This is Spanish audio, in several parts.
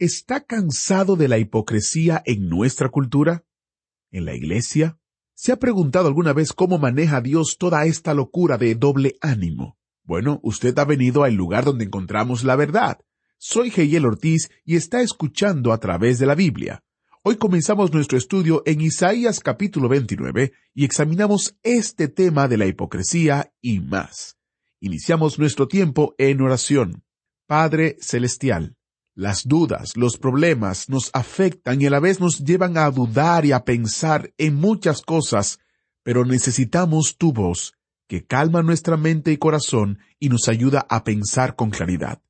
¿Está cansado de la hipocresía en nuestra cultura? ¿En la iglesia? ¿Se ha preguntado alguna vez cómo maneja Dios toda esta locura de doble ánimo? Bueno, usted ha venido al lugar donde encontramos la verdad. Soy Geyel Ortiz y está escuchando a través de la Biblia. Hoy comenzamos nuestro estudio en Isaías capítulo 29 y examinamos este tema de la hipocresía y más. Iniciamos nuestro tiempo en oración. Padre Celestial, las dudas, los problemas nos afectan y a la vez nos llevan a dudar y a pensar en muchas cosas, pero necesitamos tu voz, que calma nuestra mente y corazón y nos ayuda a pensar con claridad.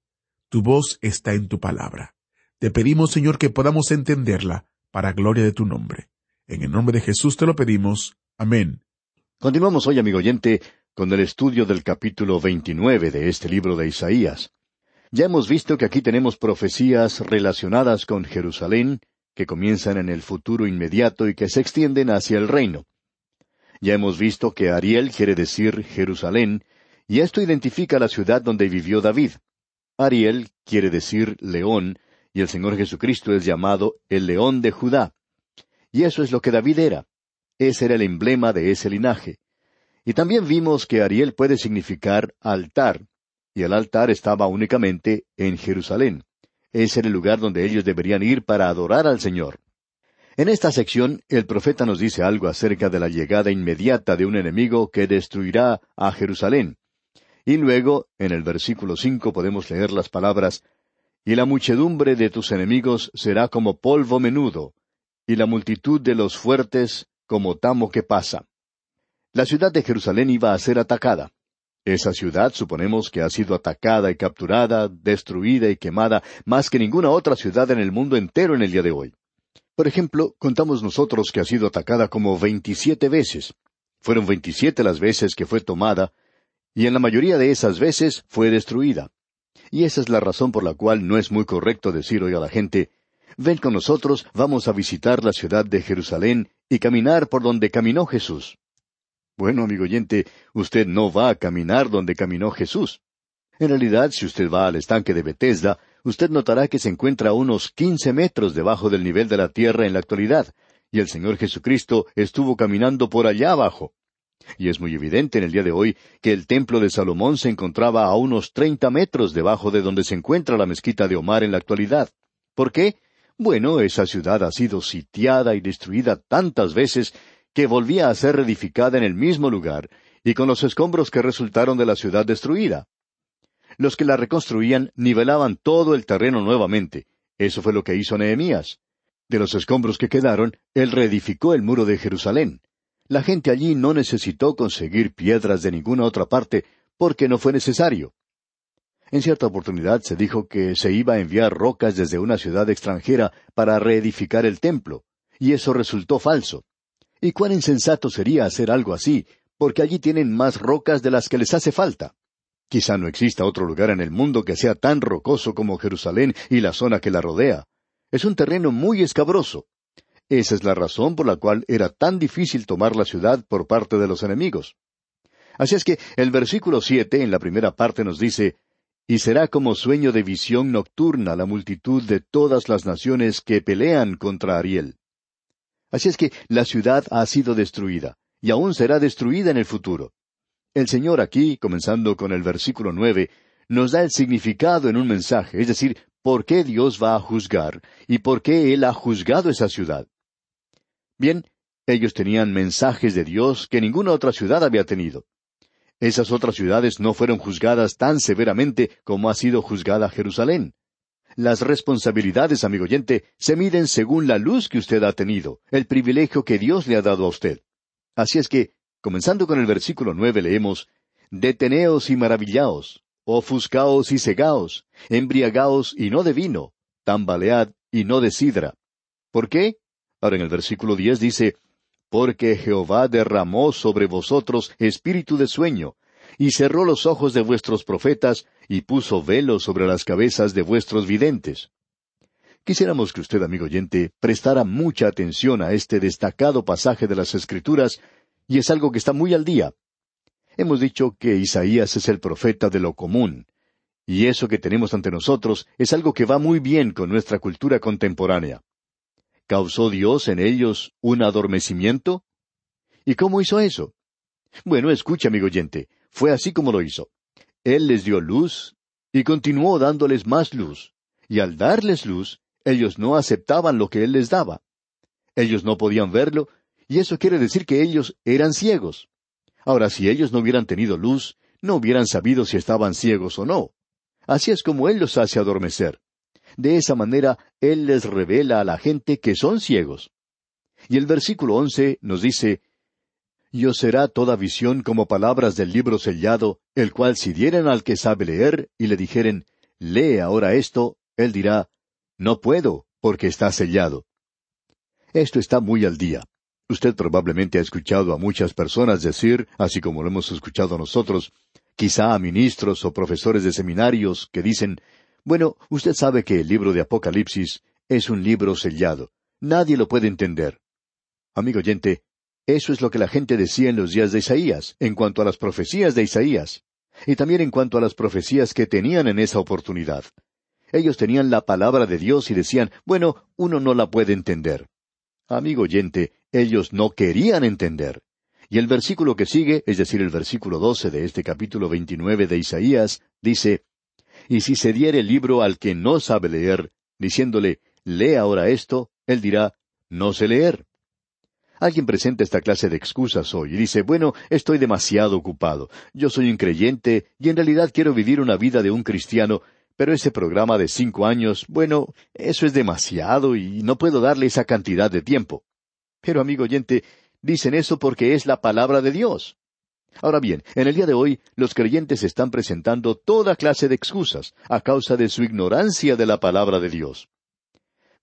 Tu voz está en tu palabra. Te pedimos, Señor, que podamos entenderla para gloria de tu nombre. En el nombre de Jesús te lo pedimos. Amén. Continuamos hoy, amigo oyente, con el estudio del capítulo 29 de este libro de Isaías. Ya hemos visto que aquí tenemos profecías relacionadas con Jerusalén, que comienzan en el futuro inmediato y que se extienden hacia el reino. Ya hemos visto que Ariel quiere decir Jerusalén, y esto identifica la ciudad donde vivió David. Ariel quiere decir león, y el Señor Jesucristo es llamado el león de Judá. Y eso es lo que David era. Ese era el emblema de ese linaje. Y también vimos que Ariel puede significar altar, y el altar estaba únicamente en Jerusalén. Ese era el lugar donde ellos deberían ir para adorar al Señor. En esta sección, el profeta nos dice algo acerca de la llegada inmediata de un enemigo que destruirá a Jerusalén. Y luego, en el versículo cinco podemos leer las palabras Y la muchedumbre de tus enemigos será como polvo menudo, y la multitud de los fuertes como tamo que pasa. La ciudad de Jerusalén iba a ser atacada. Esa ciudad suponemos que ha sido atacada y capturada, destruida y quemada más que ninguna otra ciudad en el mundo entero en el día de hoy. Por ejemplo, contamos nosotros que ha sido atacada como veintisiete veces. Fueron veintisiete las veces que fue tomada, y en la mayoría de esas veces fue destruida. Y esa es la razón por la cual no es muy correcto decir hoy a la gente, ven con nosotros, vamos a visitar la ciudad de Jerusalén y caminar por donde caminó Jesús. Bueno, amigo oyente, usted no va a caminar donde caminó Jesús. En realidad, si usted va al estanque de Bethesda, usted notará que se encuentra a unos quince metros debajo del nivel de la tierra en la actualidad, y el Señor Jesucristo estuvo caminando por allá abajo. Y es muy evidente en el día de hoy que el templo de Salomón se encontraba a unos treinta metros debajo de donde se encuentra la mezquita de Omar en la actualidad. ¿Por qué? Bueno, esa ciudad ha sido sitiada y destruida tantas veces que volvía a ser reedificada en el mismo lugar y con los escombros que resultaron de la ciudad destruida. Los que la reconstruían nivelaban todo el terreno nuevamente. Eso fue lo que hizo Nehemías. De los escombros que quedaron, él reedificó el muro de Jerusalén. La gente allí no necesitó conseguir piedras de ninguna otra parte, porque no fue necesario. En cierta oportunidad se dijo que se iba a enviar rocas desde una ciudad extranjera para reedificar el templo, y eso resultó falso. Y cuán insensato sería hacer algo así, porque allí tienen más rocas de las que les hace falta. Quizá no exista otro lugar en el mundo que sea tan rocoso como Jerusalén y la zona que la rodea. Es un terreno muy escabroso. Esa es la razón por la cual era tan difícil tomar la ciudad por parte de los enemigos. Así es que el versículo siete en la primera parte nos dice Y será como sueño de visión nocturna la multitud de todas las naciones que pelean contra Ariel. Así es que la ciudad ha sido destruida, y aún será destruida en el futuro. El Señor aquí, comenzando con el versículo nueve, nos da el significado en un mensaje, es decir, por qué Dios va a juzgar y por qué Él ha juzgado esa ciudad. Bien, ellos tenían mensajes de Dios que ninguna otra ciudad había tenido. Esas otras ciudades no fueron juzgadas tan severamente como ha sido juzgada Jerusalén. Las responsabilidades, amigo oyente, se miden según la luz que usted ha tenido, el privilegio que Dios le ha dado a usted. Así es que, comenzando con el versículo nueve, leemos Deteneos y maravillaos, ofuscaos y cegaos, embriagaos y no de vino, tambalead y no de sidra. ¿Por qué? Ahora en el versículo diez dice, Porque Jehová derramó sobre vosotros espíritu de sueño, y cerró los ojos de vuestros profetas, y puso velo sobre las cabezas de vuestros videntes. Quisiéramos que usted, amigo oyente, prestara mucha atención a este destacado pasaje de las Escrituras, y es algo que está muy al día. Hemos dicho que Isaías es el profeta de lo común, y eso que tenemos ante nosotros es algo que va muy bien con nuestra cultura contemporánea. ¿Causó Dios en ellos un adormecimiento? ¿Y cómo hizo eso? Bueno, escucha, amigo oyente, fue así como lo hizo. Él les dio luz y continuó dándoles más luz. Y al darles luz, ellos no aceptaban lo que Él les daba. Ellos no podían verlo, y eso quiere decir que ellos eran ciegos. Ahora, si ellos no hubieran tenido luz, no hubieran sabido si estaban ciegos o no. Así es como Él los hace adormecer. De esa manera, Él les revela a la gente que son ciegos. Y el versículo once nos dice, y os será toda visión como palabras del libro sellado, el cual si dieren al que sabe leer y le dijeren, lee ahora esto, él dirá, no puedo, porque está sellado. Esto está muy al día. Usted probablemente ha escuchado a muchas personas decir, así como lo hemos escuchado nosotros, quizá a ministros o profesores de seminarios que dicen, bueno, usted sabe que el libro de Apocalipsis es un libro sellado. Nadie lo puede entender. Amigo oyente, eso es lo que la gente decía en los días de Isaías, en cuanto a las profecías de Isaías, y también en cuanto a las profecías que tenían en esa oportunidad. Ellos tenían la palabra de Dios y decían, bueno, uno no la puede entender. Amigo oyente, ellos no querían entender. Y el versículo que sigue, es decir, el versículo doce de este capítulo veintinueve de Isaías, dice, Y si se diere el libro al que no sabe leer, diciéndole, lee ahora esto, él dirá, no sé leer. Alguien presenta esta clase de excusas hoy y dice, bueno, estoy demasiado ocupado, yo soy un creyente y en realidad quiero vivir una vida de un cristiano, pero ese programa de cinco años, bueno, eso es demasiado y no puedo darle esa cantidad de tiempo. Pero amigo oyente, dicen eso porque es la palabra de Dios. Ahora bien, en el día de hoy los creyentes están presentando toda clase de excusas a causa de su ignorancia de la palabra de Dios.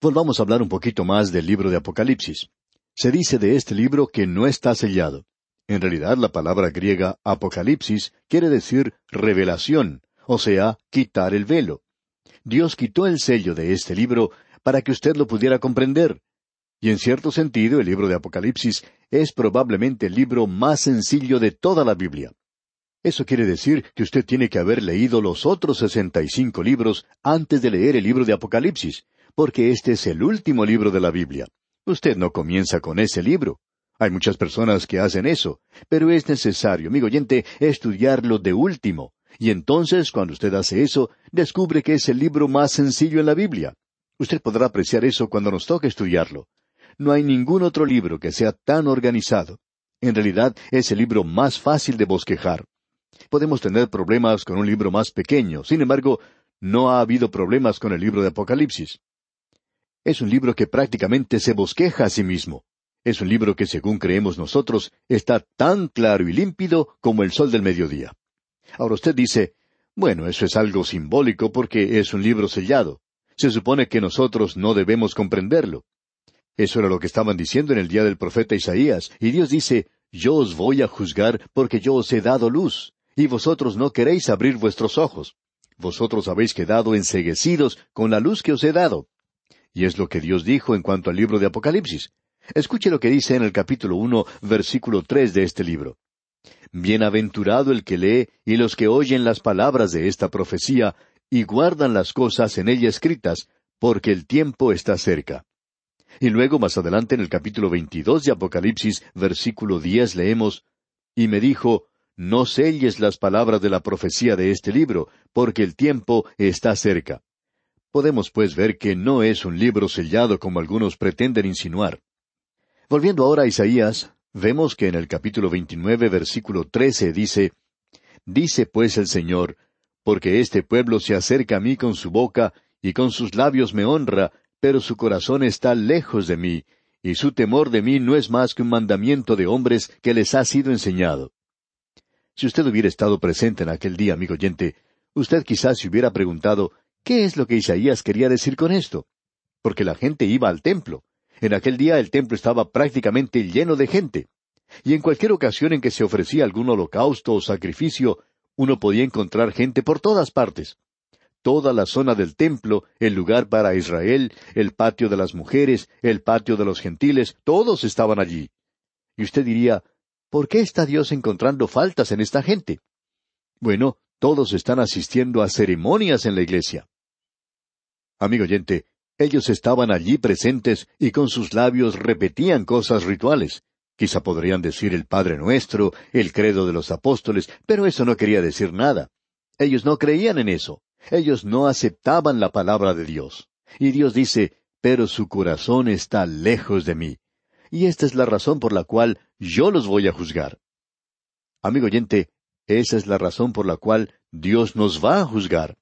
Volvamos a hablar un poquito más del libro de Apocalipsis. Se dice de este libro que no está sellado. En realidad la palabra griega Apocalipsis quiere decir revelación, o sea, quitar el velo. Dios quitó el sello de este libro para que usted lo pudiera comprender. Y en cierto sentido el libro de Apocalipsis es probablemente el libro más sencillo de toda la Biblia. Eso quiere decir que usted tiene que haber leído los otros sesenta y cinco libros antes de leer el libro de Apocalipsis, porque este es el último libro de la Biblia. Usted no comienza con ese libro. Hay muchas personas que hacen eso, pero es necesario, amigo oyente, estudiarlo de último. Y entonces, cuando usted hace eso, descubre que es el libro más sencillo en la Biblia. Usted podrá apreciar eso cuando nos toque estudiarlo. No hay ningún otro libro que sea tan organizado. En realidad, es el libro más fácil de bosquejar. Podemos tener problemas con un libro más pequeño, sin embargo, no ha habido problemas con el libro de Apocalipsis. Es un libro que prácticamente se bosqueja a sí mismo. Es un libro que, según creemos nosotros, está tan claro y límpido como el sol del mediodía. Ahora usted dice, bueno, eso es algo simbólico porque es un libro sellado. Se supone que nosotros no debemos comprenderlo. Eso era lo que estaban diciendo en el día del profeta Isaías, y Dios dice, Yo os voy a juzgar porque yo os he dado luz, y vosotros no queréis abrir vuestros ojos. Vosotros habéis quedado enseguecidos con la luz que os he dado. Y es lo que Dios dijo en cuanto al libro de Apocalipsis. Escuche lo que dice en el capítulo uno, versículo tres de este libro. Bienaventurado el que lee y los que oyen las palabras de esta profecía y guardan las cosas en ella escritas, porque el tiempo está cerca. Y luego más adelante en el capítulo veintidós de Apocalipsis, versículo diez, leemos Y me dijo, No selles las palabras de la profecía de este libro, porque el tiempo está cerca. Podemos pues ver que no es un libro sellado como algunos pretenden insinuar. Volviendo ahora a Isaías, vemos que en el capítulo 29, versículo 13 dice, Dice pues el Señor, porque este pueblo se acerca a mí con su boca, y con sus labios me honra, pero su corazón está lejos de mí, y su temor de mí no es más que un mandamiento de hombres que les ha sido enseñado. Si usted hubiera estado presente en aquel día, amigo oyente, Usted quizás se hubiera preguntado, ¿qué es lo que Isaías quería decir con esto? Porque la gente iba al templo. En aquel día el templo estaba prácticamente lleno de gente. Y en cualquier ocasión en que se ofrecía algún holocausto o sacrificio, uno podía encontrar gente por todas partes. Toda la zona del templo, el lugar para Israel, el patio de las mujeres, el patio de los gentiles, todos estaban allí. Y usted diría, ¿por qué está Dios encontrando faltas en esta gente? Bueno, todos están asistiendo a ceremonias en la iglesia. Amigo oyente, ellos estaban allí presentes y con sus labios repetían cosas rituales. Quizá podrían decir el Padre Nuestro, el credo de los apóstoles, pero eso no quería decir nada. Ellos no creían en eso. Ellos no aceptaban la palabra de Dios. Y Dios dice, pero su corazón está lejos de mí. Y esta es la razón por la cual yo los voy a juzgar. Amigo oyente, esa es la razón por la cual Dios nos va a juzgar.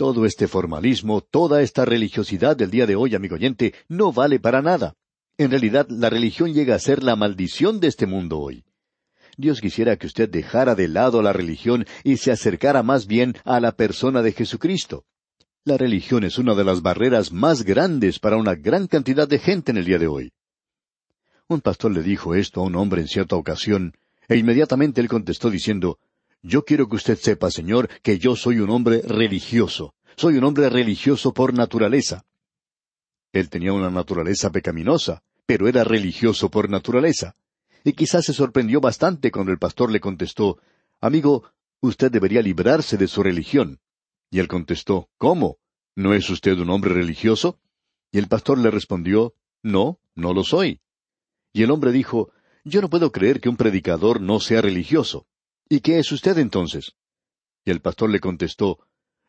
Todo este formalismo, toda esta religiosidad del día de hoy, amigo oyente, no vale para nada. En realidad, la religión llega a ser la maldición de este mundo hoy. Dios quisiera que usted dejara de lado la religión y se acercara más bien a la persona de Jesucristo. La religión es una de las barreras más grandes para una gran cantidad de gente en el día de hoy. Un pastor le dijo esto a un hombre en cierta ocasión, e inmediatamente él contestó diciendo, Yo quiero que usted sepa, Señor, que yo soy un hombre religioso. Soy un hombre religioso por naturaleza. Él tenía una naturaleza pecaminosa, pero era religioso por naturaleza. Y quizás se sorprendió bastante cuando el pastor le contestó, Amigo, usted debería librarse de su religión. Y él contestó, ¿Cómo? ¿No es usted un hombre religioso? Y el pastor le respondió, No, no lo soy. Y el hombre dijo, Yo no puedo creer que un predicador no sea religioso. ¿Y qué es usted entonces? Y el pastor le contestó,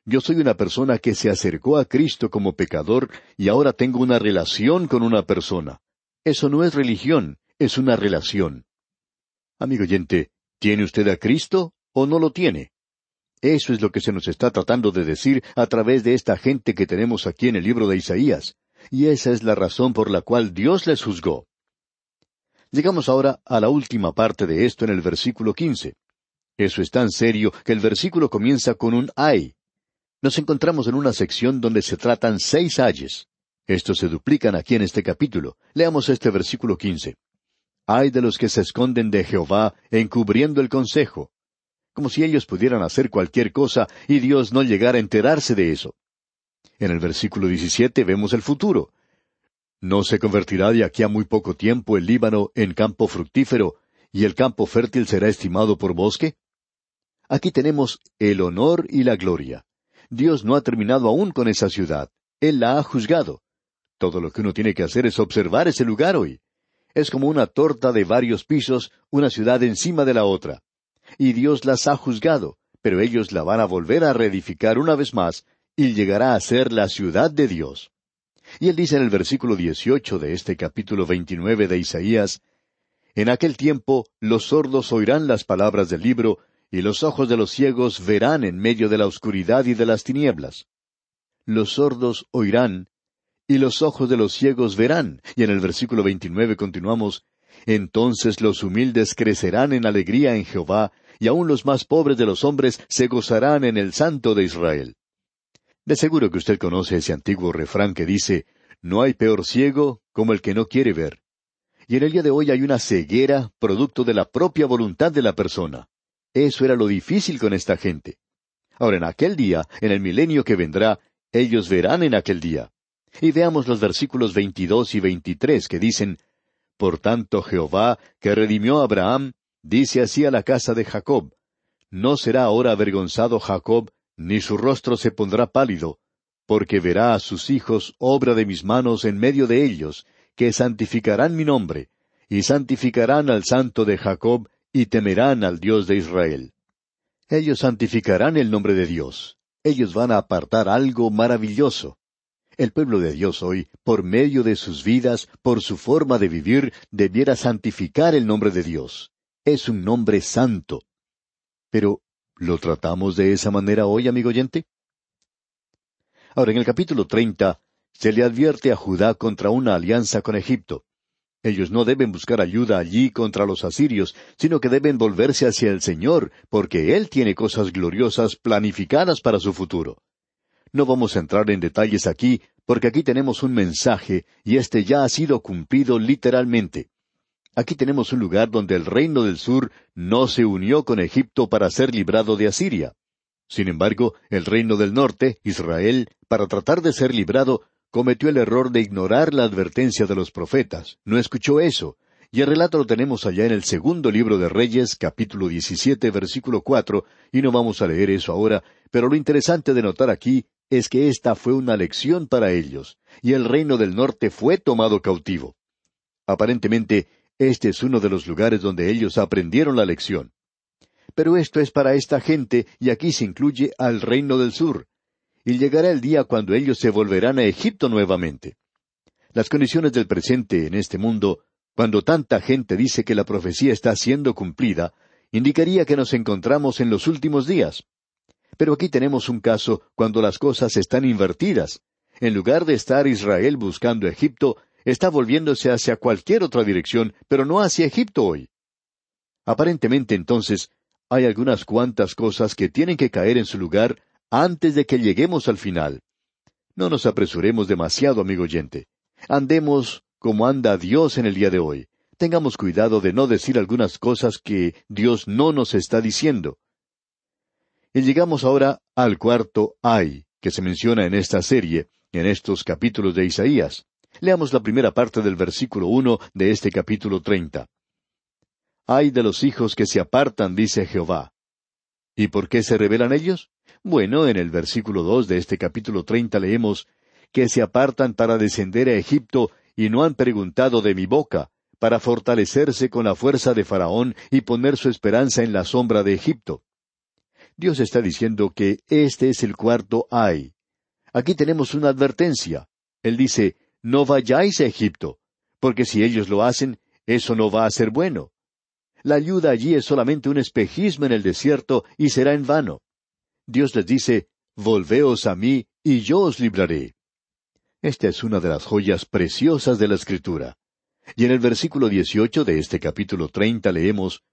Yo soy una persona que se acercó a Cristo como pecador y ahora tengo una relación con una persona. Eso no es religión, es una relación. Amigo oyente, ¿tiene usted a Cristo o no lo tiene? Eso es lo que se nos está tratando de decir a través de esta gente que tenemos aquí en el libro de Isaías, y esa es la razón por la cual Dios les juzgó. Llegamos ahora a la última parte de esto en el versículo quince. Eso es tan serio que el versículo comienza con un ay. Nos encontramos en una sección donde se tratan seis ayes. Estos se duplican aquí en este capítulo. Leamos este versículo quince. Hay de los que se esconden de Jehová encubriendo el consejo. Como si ellos pudieran hacer cualquier cosa y Dios no llegara a enterarse de eso. En el versículo diecisiete vemos el futuro. ¿No se convertirá de aquí a muy poco tiempo el Líbano en campo fructífero y el campo fértil será estimado por bosque? Aquí tenemos el honor y la gloria. Dios no ha terminado aún con esa ciudad. Él la ha juzgado. Todo lo que uno tiene que hacer es observar ese lugar hoy. Es como una torta de varios pisos, una ciudad encima de la otra. Y Dios las ha juzgado, pero ellos la van a volver a reedificar una vez más, y llegará a ser la ciudad de Dios. Y él dice en el versículo dieciocho de este capítulo veintinueve de Isaías, En aquel tiempo los sordos oirán las palabras del libro, y los ojos de los ciegos verán en medio de la oscuridad y de las tinieblas. Los sordos oirán, y los ojos de los ciegos verán. Y en el versículo veintinueve continuamos, Entonces los humildes crecerán en alegría en Jehová, y aun los más pobres de los hombres se gozarán en el Santo de Israel. De seguro que usted conoce ese antiguo refrán que dice, No hay peor ciego como el que no quiere ver. Y en el día de hoy hay una ceguera producto de la propia voluntad de la persona. Eso era lo difícil con esta gente. Ahora, en aquel día, en el milenio que vendrá, ellos verán en aquel día. Y veamos los versículos veintidós y veintitrés que dicen, Por tanto Jehová, que redimió a Abraham, dice así a la casa de Jacob, No será ahora avergonzado Jacob, ni su rostro se pondrá pálido, porque verá a sus hijos obra de mis manos en medio de ellos, que santificarán mi nombre, y santificarán al santo de Jacob, y temerán al Dios de Israel. Ellos santificarán el nombre de Dios. Ellos van a apartar algo maravilloso. El pueblo de Dios hoy, por medio de sus vidas, por su forma de vivir, debiera santificar el nombre de Dios. Es un nombre santo. Pero, ¿lo tratamos de esa manera hoy, amigo oyente? Ahora, en el capítulo treinta, se le advierte a Judá contra una alianza con Egipto. Ellos no deben buscar ayuda allí contra los asirios, sino que deben volverse hacia el Señor, porque Él tiene cosas gloriosas planificadas para su futuro. No vamos a entrar en detalles aquí, porque aquí tenemos un mensaje, y este ya ha sido cumplido literalmente. Aquí tenemos un lugar donde el reino del sur no se unió con Egipto para ser librado de Asiria. Sin embargo, el reino del norte, Israel, para tratar de ser librado, cometió el error de ignorar la advertencia de los profetas. No escuchó eso. Y el relato lo tenemos allá en el segundo libro de Reyes, capítulo 17, versículo cuatro, y no vamos a leer eso ahora, pero lo interesante de notar aquí es que esta fue una lección para ellos, y el reino del norte fue tomado cautivo. Aparentemente, este es uno de los lugares donde ellos aprendieron la lección. Pero esto es para esta gente, y aquí se incluye al reino del sur y llegará el día cuando ellos se volverán a Egipto nuevamente. Las condiciones del presente en este mundo, cuando tanta gente dice que la profecía está siendo cumplida, indicaría que nos encontramos en los últimos días. Pero aquí tenemos un caso cuando las cosas están invertidas. En lugar de estar Israel buscando Egipto, está volviéndose hacia cualquier otra dirección, pero no hacia Egipto hoy. Aparentemente entonces, hay algunas cuantas cosas que tienen que caer en su lugar antes de que lleguemos al final. No nos apresuremos demasiado, amigo oyente. Andemos como anda Dios en el día de hoy. Tengamos cuidado de no decir algunas cosas que Dios no nos está diciendo. Y llegamos ahora al cuarto ay, que se menciona en esta serie, en estos capítulos de Isaías. Leamos la primera parte del versículo uno de este capítulo treinta. Ay de los hijos que se apartan, dice Jehová. ¿Y por qué se rebelan ellos? Bueno, en el versículo dos de este capítulo treinta leemos que se apartan para descender a Egipto y no han preguntado de mi boca, para fortalecerse con la fuerza de Faraón y poner su esperanza en la sombra de Egipto. Dios está diciendo que este es el cuarto ay. Aquí tenemos una advertencia. Él dice, no vayáis a Egipto, porque si ellos lo hacen, eso no va a ser bueno. La ayuda allí es solamente un espejismo en el desierto y será en vano. Dios les dice, Volveos a mí, y yo os libraré. Esta es una de las joyas preciosas de la Escritura. Y en el versículo dieciocho de este capítulo treinta leemos,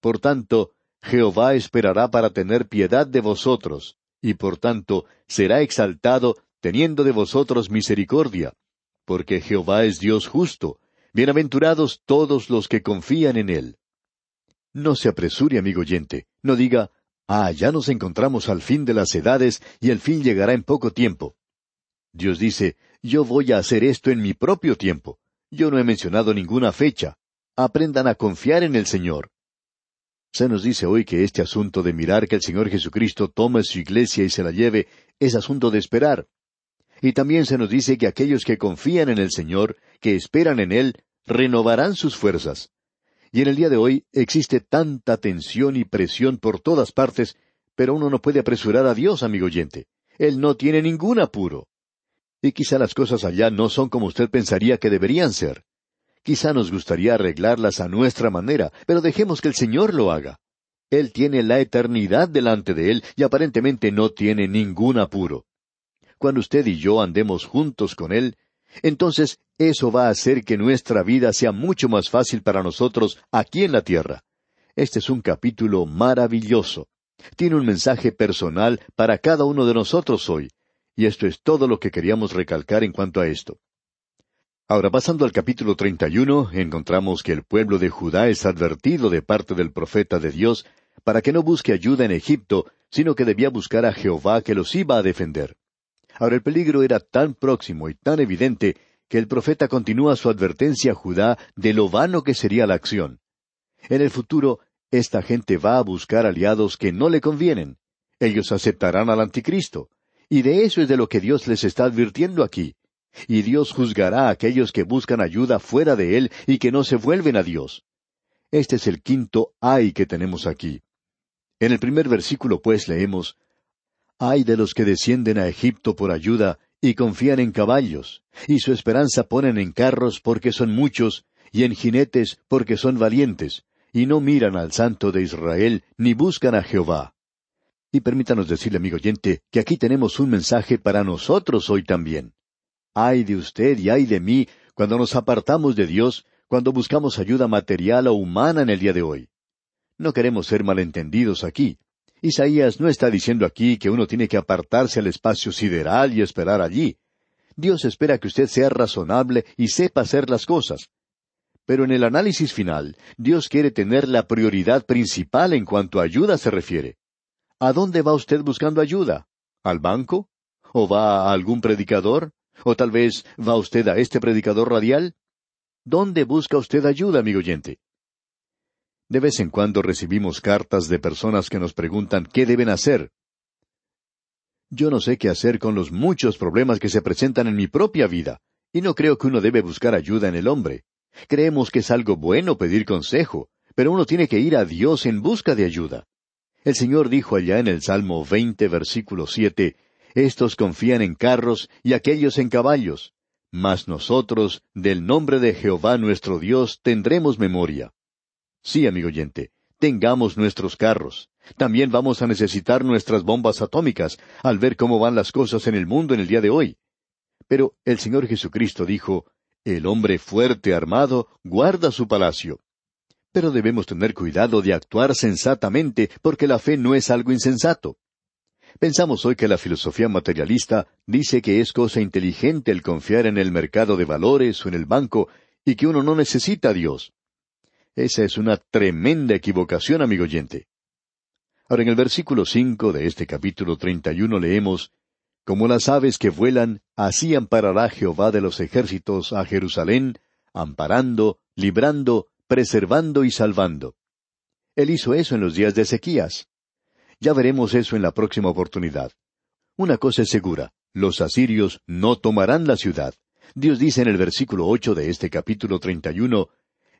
Por tanto, Jehová esperará para tener piedad de vosotros, y por tanto será exaltado teniendo de vosotros misericordia, porque Jehová es Dios justo, bienaventurados todos los que confían en él. No se apresure, amigo oyente, no diga, Ah, ya nos encontramos al fin de las edades y el fin llegará en poco tiempo. Dios dice, yo voy a hacer esto en mi propio tiempo. Yo no he mencionado ninguna fecha. Aprendan a confiar en el Señor. Se nos dice hoy que este asunto de mirar que el Señor Jesucristo tome su iglesia y se la lleve es asunto de esperar. Y también se nos dice que aquellos que confían en el Señor, que esperan en Él, renovarán sus fuerzas. Y en el día de hoy existe tanta tensión y presión por todas partes, pero uno no puede apresurar a Dios, amigo oyente. Él no tiene ningún apuro. Y quizá las cosas allá no son como usted pensaría que deberían ser. Quizá nos gustaría arreglarlas a nuestra manera, pero dejemos que el Señor lo haga. Él tiene la eternidad delante de Él y aparentemente no tiene ningún apuro. Cuando usted y yo andemos juntos con Él, entonces eso va a hacer que nuestra vida sea mucho más fácil para nosotros aquí en la tierra. Este es un capítulo maravilloso. Tiene un mensaje personal para cada uno de nosotros hoy. Y esto es todo lo que queríamos recalcar en cuanto a esto. Ahora, pasando al capítulo 31, encontramos que el pueblo de Judá es advertido de parte del profeta de Dios para que no busque ayuda en Egipto, sino que debía buscar a Jehová que los iba a defender. Ahora el peligro era tan próximo y tan evidente que el profeta continúa su advertencia a Judá de lo vano que sería la acción. En el futuro, esta gente va a buscar aliados que no le convienen. Ellos aceptarán al anticristo. Y de eso es de lo que Dios les está advirtiendo aquí. Y Dios juzgará a aquellos que buscan ayuda fuera de Él y que no se vuelven a Dios. Este es el quinto ay que tenemos aquí. En el primer versículo, pues, leemos, Ay de los que descienden a Egipto por ayuda y confían en caballos, y su esperanza ponen en carros porque son muchos, y en jinetes porque son valientes, y no miran al Santo de Israel, ni buscan a Jehová. Y permítanos decirle, amigo oyente, que aquí tenemos un mensaje para nosotros hoy también. Ay de usted y ay de mí cuando nos apartamos de Dios, cuando buscamos ayuda material o humana en el día de hoy. No queremos ser malentendidos aquí. Isaías no está diciendo aquí que uno tiene que apartarse al espacio sideral y esperar allí. Dios espera que usted sea razonable y sepa hacer las cosas. Pero en el análisis final, Dios quiere tener la prioridad principal en cuanto a ayuda se refiere. ¿A dónde va usted buscando ayuda? ¿Al banco? ¿O va a algún predicador? ¿O tal vez va usted a este predicador radial? ¿Dónde busca usted ayuda, amigo oyente? De vez en cuando recibimos cartas de personas que nos preguntan qué deben hacer. Yo no sé qué hacer con los muchos problemas que se presentan en mi propia vida, y no creo que uno debe buscar ayuda en el hombre. Creemos que es algo bueno pedir consejo, pero uno tiene que ir a Dios en busca de ayuda. El Señor dijo allá en el Salmo veinte, versículo siete, Estos confían en carros y aquellos en caballos, mas nosotros, del nombre de Jehová nuestro Dios, tendremos memoria. Sí, amigo oyente, tengamos nuestros carros. También vamos a necesitar nuestras bombas atómicas al ver cómo van las cosas en el mundo en el día de hoy. Pero el Señor Jesucristo dijo, El hombre fuerte armado guarda su palacio. Pero debemos tener cuidado de actuar sensatamente, porque la fe no es algo insensato. Pensamos hoy que la filosofía materialista dice que es cosa inteligente el confiar en el mercado de valores o en el banco y que uno no necesita a Dios. Esa es una tremenda equivocación, amigo oyente. Ahora en el versículo cinco de este capítulo treinta y uno leemos Como las aves que vuelan, así amparará Jehová de los ejércitos a Jerusalén, amparando, librando, preservando y salvando. Él hizo eso en los días de Ezequías. Ya veremos eso en la próxima oportunidad. Una cosa es segura, los asirios no tomarán la ciudad. Dios dice en el versículo ocho de este capítulo treinta y uno,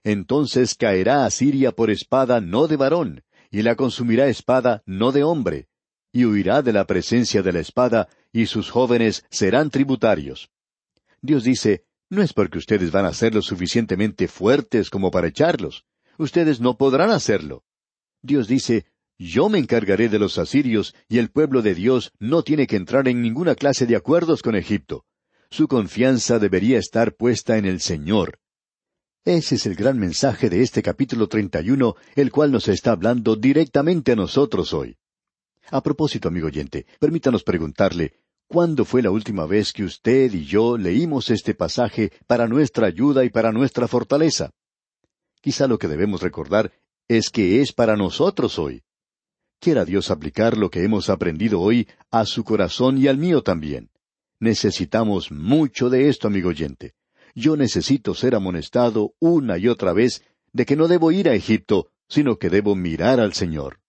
Entonces caerá Asiria por espada no de varón, y la consumirá espada no de hombre, y huirá de la presencia de la espada, y sus jóvenes serán tributarios. Dios dice, no es porque ustedes van a ser lo suficientemente fuertes como para echarlos. Ustedes no podrán hacerlo. Dios dice, yo me encargaré de los asirios, y el pueblo de Dios no tiene que entrar en ninguna clase de acuerdos con Egipto. Su confianza debería estar puesta en el Señor. Ese es el gran mensaje de este capítulo 31, el cual nos está hablando directamente a nosotros hoy. A propósito, amigo oyente, permítanos preguntarle, ¿Cuándo fue la última vez que usted y yo leímos este pasaje para nuestra ayuda y para nuestra fortaleza? Quizá lo que debemos recordar es que es para nosotros hoy. Quiera Dios aplicar lo que hemos aprendido hoy a su corazón y al mío también. Necesitamos mucho de esto, amigo oyente. Yo necesito ser amonestado una y otra vez de que no debo ir a Egipto, sino que debo mirar al Señor.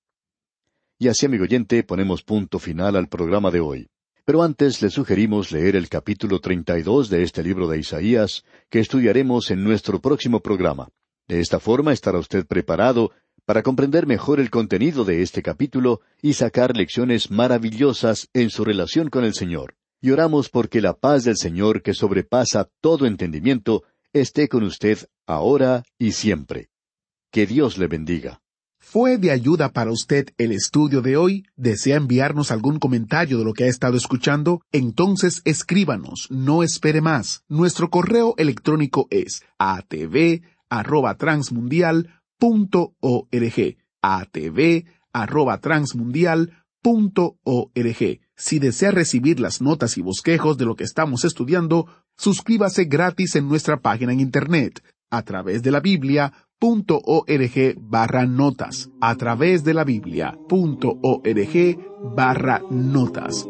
Y así, amigo oyente, ponemos punto final al programa de hoy. Pero antes le sugerimos leer el capítulo 32 de este libro de Isaías, que estudiaremos en nuestro próximo programa. De esta forma estará usted preparado para comprender mejor el contenido de este capítulo y sacar lecciones maravillosas en su relación con el Señor. Y oramos porque la paz del Señor, que sobrepasa todo entendimiento, esté con usted ahora y siempre. Que Dios le bendiga. ¿Fue de ayuda para usted el estudio de hoy? ¿Desea enviarnos algún comentario de lo que ha estado escuchando? Entonces escríbanos, no espere más. Nuestro correo electrónico es atv@transmundial.org. atv@transmundial.org. Si desea recibir las notas y bosquejos de lo que estamos estudiando, suscríbase gratis en nuestra página en internet a través de la Biblia .org barra notas a través de la biblia.org barra notas.